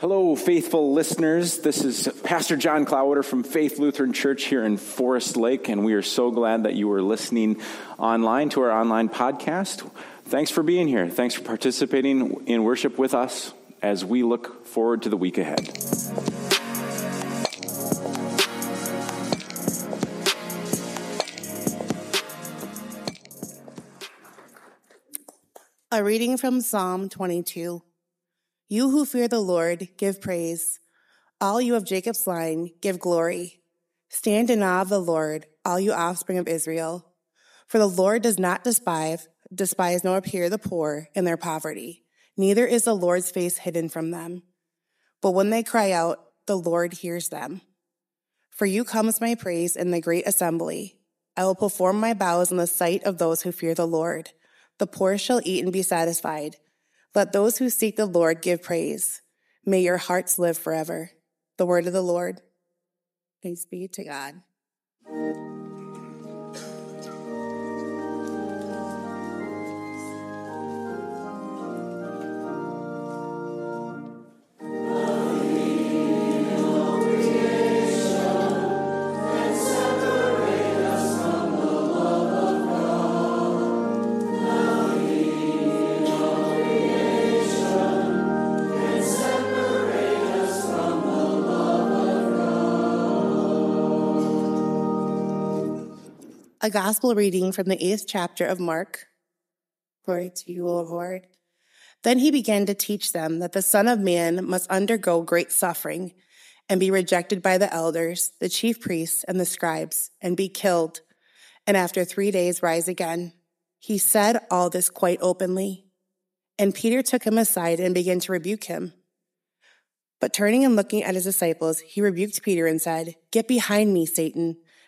Hello, faithful listeners. This is Pastor John Klawiter from Faith Lutheran Church here in Forest Lake, and we are so glad that you are listening online to our online podcast. Thanks for being here. Thanks for participating in worship with us as we look forward to the week ahead. A reading from Psalm 22. You who fear the Lord, give praise. All you of Jacob's line, give glory. Stand in awe of the Lord, all you offspring of Israel. For the Lord does not despise, despise nor appear the poor in their poverty, neither is the Lord's face hidden from them. But when they cry out, the Lord hears them. For you comes my praise in the great assembly. I will perform my vows in the sight of those who fear the Lord. The poor shall eat and be satisfied. Let those who seek the Lord give praise. May your hearts live forever. The word of the Lord. Thanks be to God. A gospel reading from the eighth chapter of Mark. Glory to you, O Lord. Then he began to teach them that the Son of Man must undergo great suffering and be rejected by the elders, the chief priests, and the scribes, and be killed, and after three days rise again. He said all this quite openly. And Peter took him aside and began to rebuke him. But turning and looking at his disciples, he rebuked Peter and said, Get behind me, Satan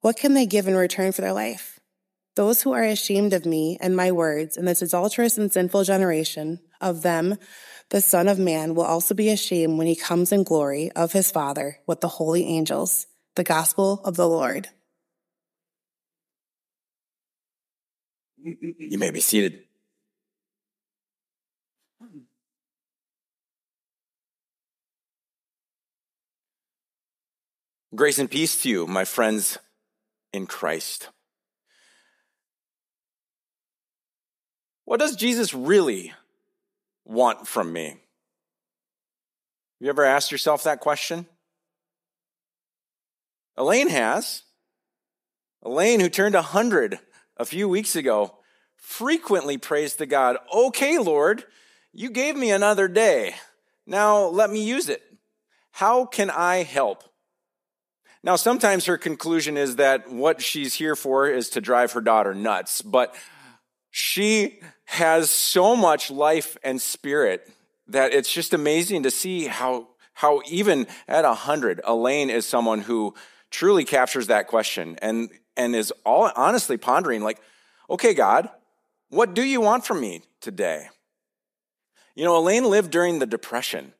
what can they give in return for their life? Those who are ashamed of me and my words in this adulterous and sinful generation, of them the Son of Man will also be ashamed when he comes in glory of his Father with the holy angels. The Gospel of the Lord. You may be seated. Grace and peace to you, my friends in Christ. What does Jesus really want from me? Have you ever asked yourself that question? Elaine has. Elaine, who turned 100 a few weeks ago, frequently prays to God, Okay, Lord, you gave me another day. Now let me use it. How can I help? Now, sometimes her conclusion is that what she's here for is to drive her daughter nuts, but she has so much life and spirit that it's just amazing to see how, how even at a hundred, Elaine is someone who truly captures that question and, and is all honestly pondering like, okay, God, what do you want from me today? You know, Elaine lived during the Depression.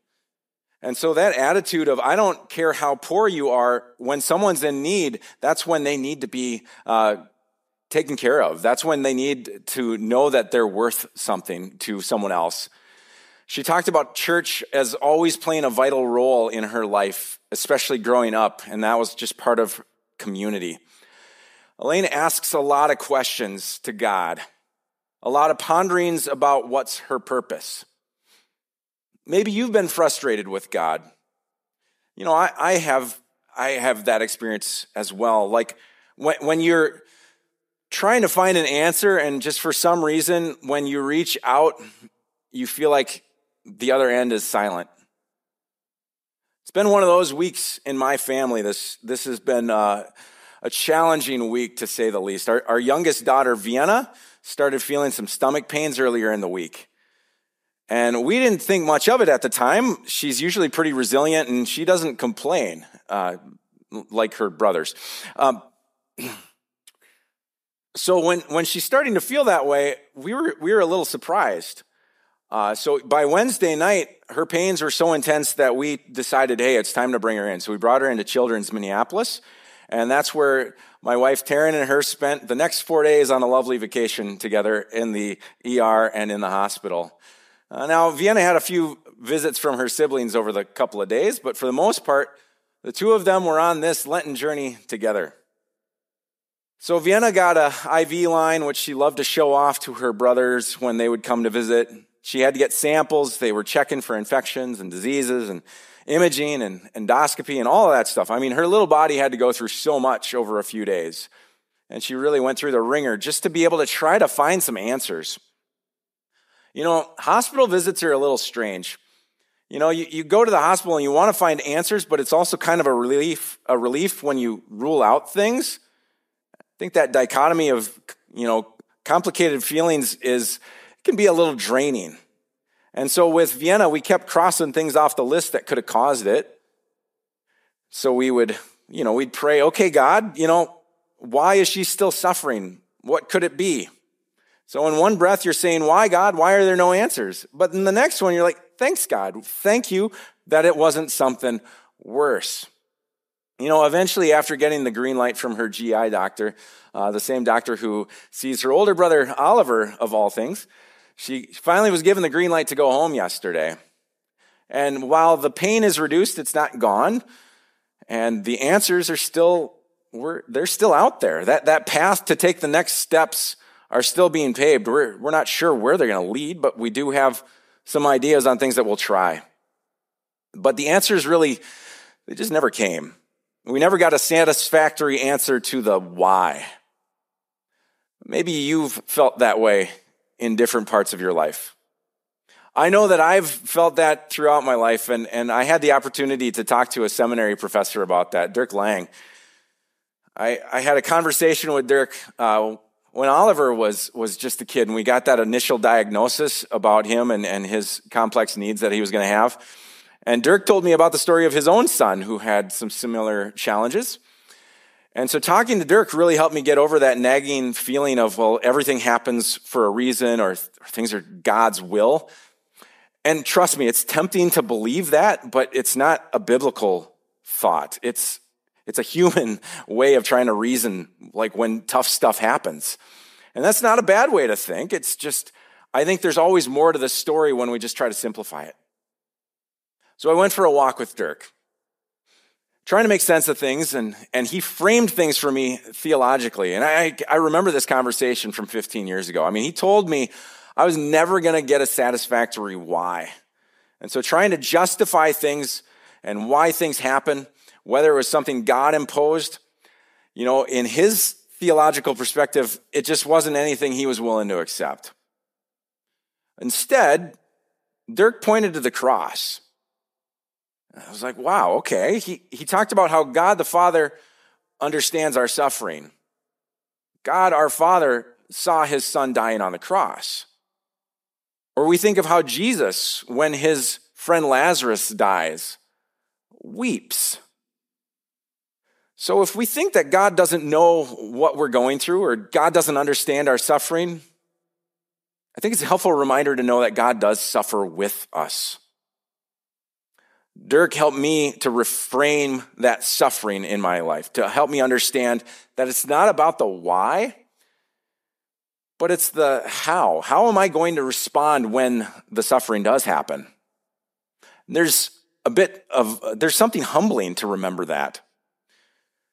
And so that attitude of, I don't care how poor you are, when someone's in need, that's when they need to be uh, taken care of. That's when they need to know that they're worth something to someone else. She talked about church as always playing a vital role in her life, especially growing up, and that was just part of community. Elaine asks a lot of questions to God, a lot of ponderings about what's her purpose. Maybe you've been frustrated with God. You know, I, I have I have that experience as well. Like when, when you're trying to find an answer, and just for some reason, when you reach out, you feel like the other end is silent. It's been one of those weeks in my family. This this has been uh, a challenging week to say the least. Our, our youngest daughter, Vienna, started feeling some stomach pains earlier in the week. And we didn't think much of it at the time. She's usually pretty resilient and she doesn't complain uh, like her brothers. Um, so when, when she's starting to feel that way, we were, we were a little surprised. Uh, so by Wednesday night, her pains were so intense that we decided, hey, it's time to bring her in. So we brought her into Children's Minneapolis, and that's where my wife Taryn and her spent the next four days on a lovely vacation together in the ER and in the hospital. Uh, now, Vienna had a few visits from her siblings over the couple of days, but for the most part, the two of them were on this Lenten journey together. So Vienna got a IV line, which she loved to show off to her brothers when they would come to visit. She had to get samples. They were checking for infections and diseases and imaging and endoscopy and all of that stuff. I mean, her little body had to go through so much over a few days. And she really went through the ringer just to be able to try to find some answers. You know, hospital visits are a little strange. You know, you, you go to the hospital and you want to find answers, but it's also kind of a relief, a relief when you rule out things. I think that dichotomy of, you know, complicated feelings is can be a little draining. And so with Vienna, we kept crossing things off the list that could have caused it. So we would, you know, we'd pray, okay, God, you know, why is she still suffering? What could it be? So in one breath, you're saying, why, God? Why are there no answers? But in the next one, you're like, thanks, God. Thank you that it wasn't something worse. You know, eventually, after getting the green light from her GI doctor, uh, the same doctor who sees her older brother, Oliver, of all things, she finally was given the green light to go home yesterday. And while the pain is reduced, it's not gone. And the answers are still, we're, they're still out there. That, that path to take the next steps are still being paved. We're, we're not sure where they're going to lead, but we do have some ideas on things that we'll try. But the answers really, they just never came. We never got a satisfactory answer to the why. Maybe you've felt that way in different parts of your life. I know that I've felt that throughout my life, and, and I had the opportunity to talk to a seminary professor about that, Dirk Lang. I, I had a conversation with Dirk uh, when Oliver was, was just a kid, and we got that initial diagnosis about him and, and his complex needs that he was going to have. And Dirk told me about the story of his own son who had some similar challenges. And so talking to Dirk really helped me get over that nagging feeling of, well, everything happens for a reason or, th- or things are God's will. And trust me, it's tempting to believe that, but it's not a biblical thought. It's, it's a human way of trying to reason, like when tough stuff happens. And that's not a bad way to think. It's just, I think there's always more to the story when we just try to simplify it. So I went for a walk with Dirk trying to make sense of things, and, and he framed things for me theologically. And I, I remember this conversation from 15 years ago. I mean, he told me I was never going to get a satisfactory why. And so trying to justify things and why things happen, whether it was something God imposed, you know, in his theological perspective, it just wasn't anything he was willing to accept. Instead, Dirk pointed to the cross. I was like, wow, okay. He, he talked about how God the Father understands our suffering. God our Father saw his son dying on the cross. Or we think of how Jesus, when his friend Lazarus dies, weeps. So if we think that God doesn't know what we're going through or God doesn't understand our suffering, I think it's a helpful reminder to know that God does suffer with us. Dirk helped me to reframe that suffering in my life, to help me understand that it's not about the why, but it's the how. How am I going to respond when the suffering does happen? There's a bit of, there's something humbling to remember that.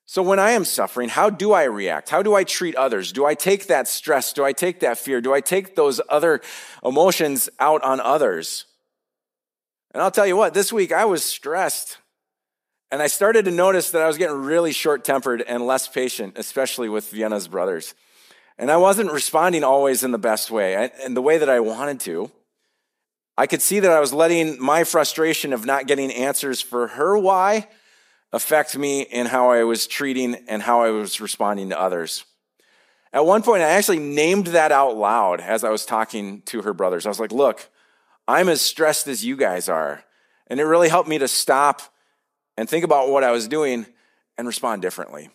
So when I am suffering, how do I react? How do I treat others? Do I take that stress? Do I take that fear? Do I take those other emotions out on others? And I'll tell you what, this week I was stressed. And I started to notice that I was getting really short tempered and less patient, especially with Vienna's brothers. And I wasn't responding always in the best way and the way that I wanted to. I could see that I was letting my frustration of not getting answers for her why affect me in how I was treating and how I was responding to others. At one point, I actually named that out loud as I was talking to her brothers. I was like, look, I'm as stressed as you guys are. And it really helped me to stop and think about what I was doing and respond differently.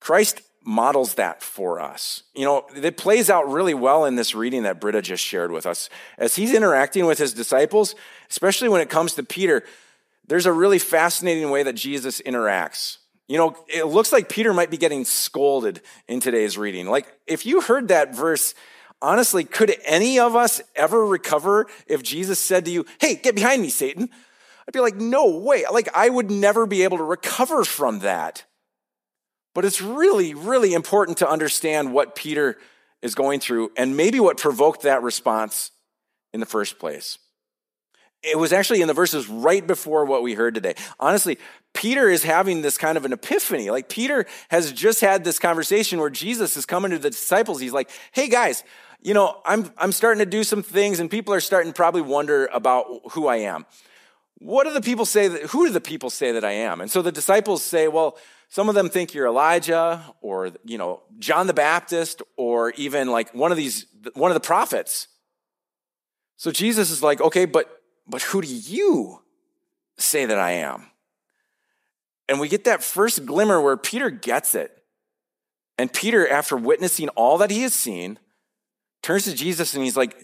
Christ models that for us. You know, it plays out really well in this reading that Britta just shared with us. As he's interacting with his disciples, especially when it comes to Peter, there's a really fascinating way that Jesus interacts. You know, it looks like Peter might be getting scolded in today's reading. Like, if you heard that verse, honestly, could any of us ever recover if Jesus said to you, Hey, get behind me, Satan? I'd be like, No way. Like, I would never be able to recover from that. But it's really, really important to understand what Peter is going through and maybe what provoked that response in the first place. It was actually in the verses right before what we heard today. Honestly, Peter is having this kind of an epiphany. Like Peter has just had this conversation where Jesus is coming to the disciples. He's like, "Hey guys, you know, I'm I'm starting to do some things and people are starting to probably wonder about who I am. What do the people say that who do the people say that I am?" And so the disciples say, "Well, some of them think you're Elijah or, you know, John the Baptist or even like one of these, one of the prophets. So Jesus is like, okay, but, but who do you say that I am? And we get that first glimmer where Peter gets it. And Peter, after witnessing all that he has seen, turns to Jesus and he's like,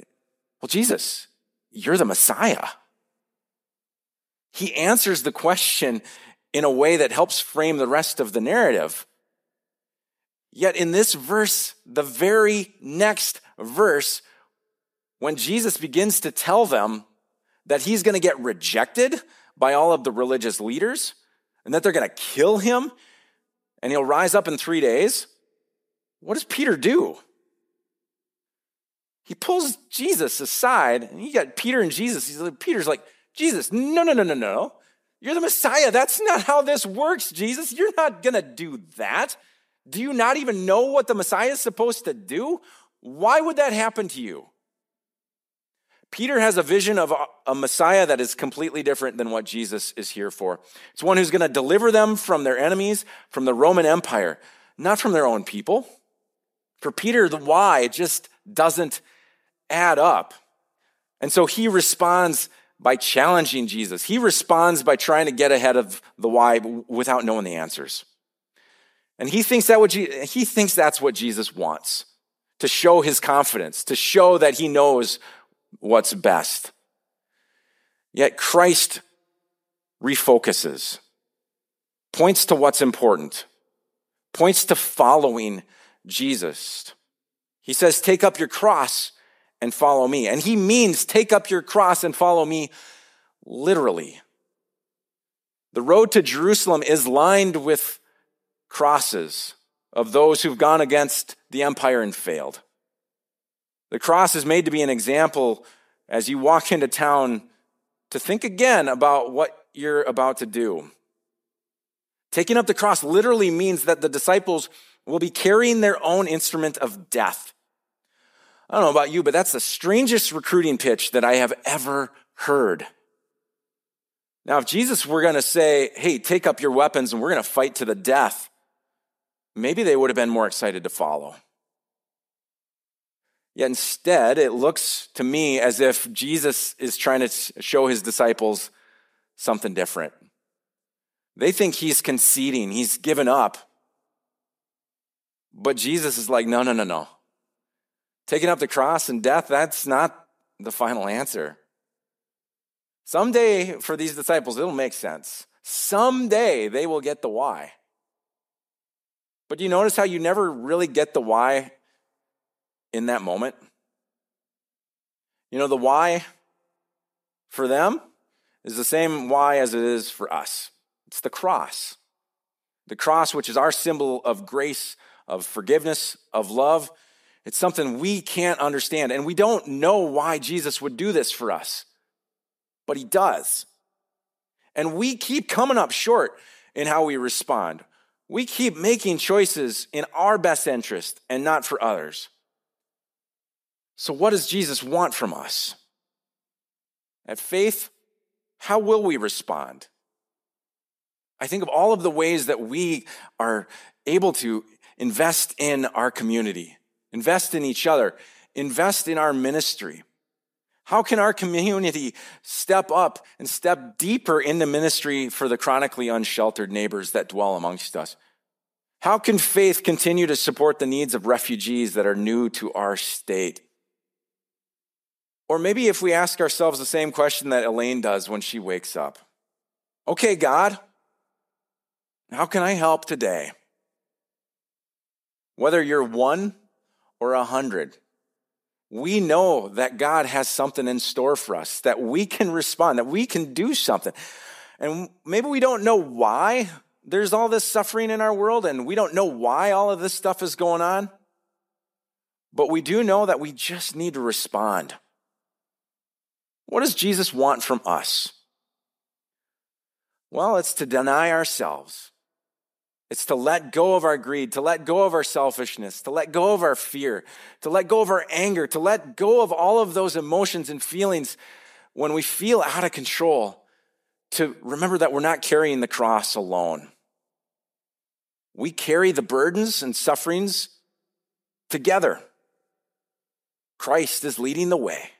well, Jesus, you're the Messiah. He answers the question in a way that helps frame the rest of the narrative. Yet in this verse, the very next verse, when Jesus begins to tell them that he's going to get rejected by all of the religious leaders and that they're going to kill him and he'll rise up in three days, what does Peter do? He pulls Jesus aside and you got Peter and Jesus. He's like, Peter's like, Jesus, no, no, no, no, no. You're the Messiah. That's not how this works, Jesus. You're not going to do that. Do you not even know what the Messiah is supposed to do? Why would that happen to you? Peter has a vision of a Messiah that is completely different than what Jesus is here for. It's one who's going to deliver them from their enemies, from the Roman Empire, not from their own people. For Peter, the why just doesn't add up. And so he responds by challenging Jesus. He responds by trying to get ahead of the why without knowing the answers. And he thinks that what he thinks that's what Jesus wants to show his confidence, to show that he knows what's best. Yet Christ refocuses, points to what's important, points to following Jesus. He says, Take up your cross and follow me. And he means take up your cross and follow me literally. The road to Jerusalem is lined with crosses of those who've gone against the empire and failed. The cross is made to be an example as you walk into town to think again about what you're about to do. Taking up the cross literally means that the disciples will be carrying their own instrument of death. I don't know about you, but that's the strangest recruiting pitch that I have ever heard. Now, if Jesus were going to say, hey, take up your weapons and we're going to fight to the death, maybe they would have been more excited to follow. Yet instead, it looks to me as if Jesus is trying to show his disciples something different. They think he's conceding, he's given up. But Jesus is like, no, no, no, no. Taking up the cross and death, that's not the final answer. Someday, for these disciples, it'll make sense. Someday they will get the why. But do you notice how you never really get the why in that moment? You know, the why for them is the same why as it is for us it's the cross. The cross, which is our symbol of grace, of forgiveness, of love. It's something we can't understand. And we don't know why Jesus would do this for us, but he does. And we keep coming up short in how we respond. We keep making choices in our best interest and not for others. So, what does Jesus want from us? At faith, how will we respond? I think of all of the ways that we are able to invest in our community invest in each other, invest in our ministry. How can our community step up and step deeper into ministry for the chronically unsheltered neighbors that dwell amongst us? How can faith continue to support the needs of refugees that are new to our state? Or maybe if we ask ourselves the same question that Elaine does when she wakes up Okay, God, how can I help today? Whether you're one or a hundred, we know that God has something in store for us, that we can respond, that we can do something. And maybe we don't know why there's all this suffering in our world, and we don't know why all of this stuff is going on. But we do know that we just need to respond. What does Jesus want from us? Well, it's to deny ourselves. It's to let go of our greed, to let go of our selfishness, to let go of our fear, to let go of our anger, to let go of all of those emotions and feelings when we feel out of control, to remember that we're not carrying the cross alone. We carry the burdens and sufferings together. Christ is leading the way.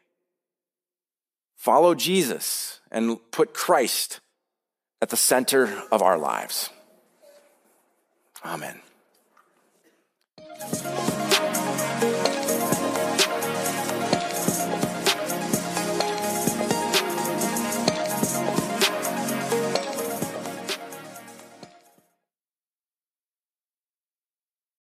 Follow Jesus and put Christ at the center of our lives. Amen.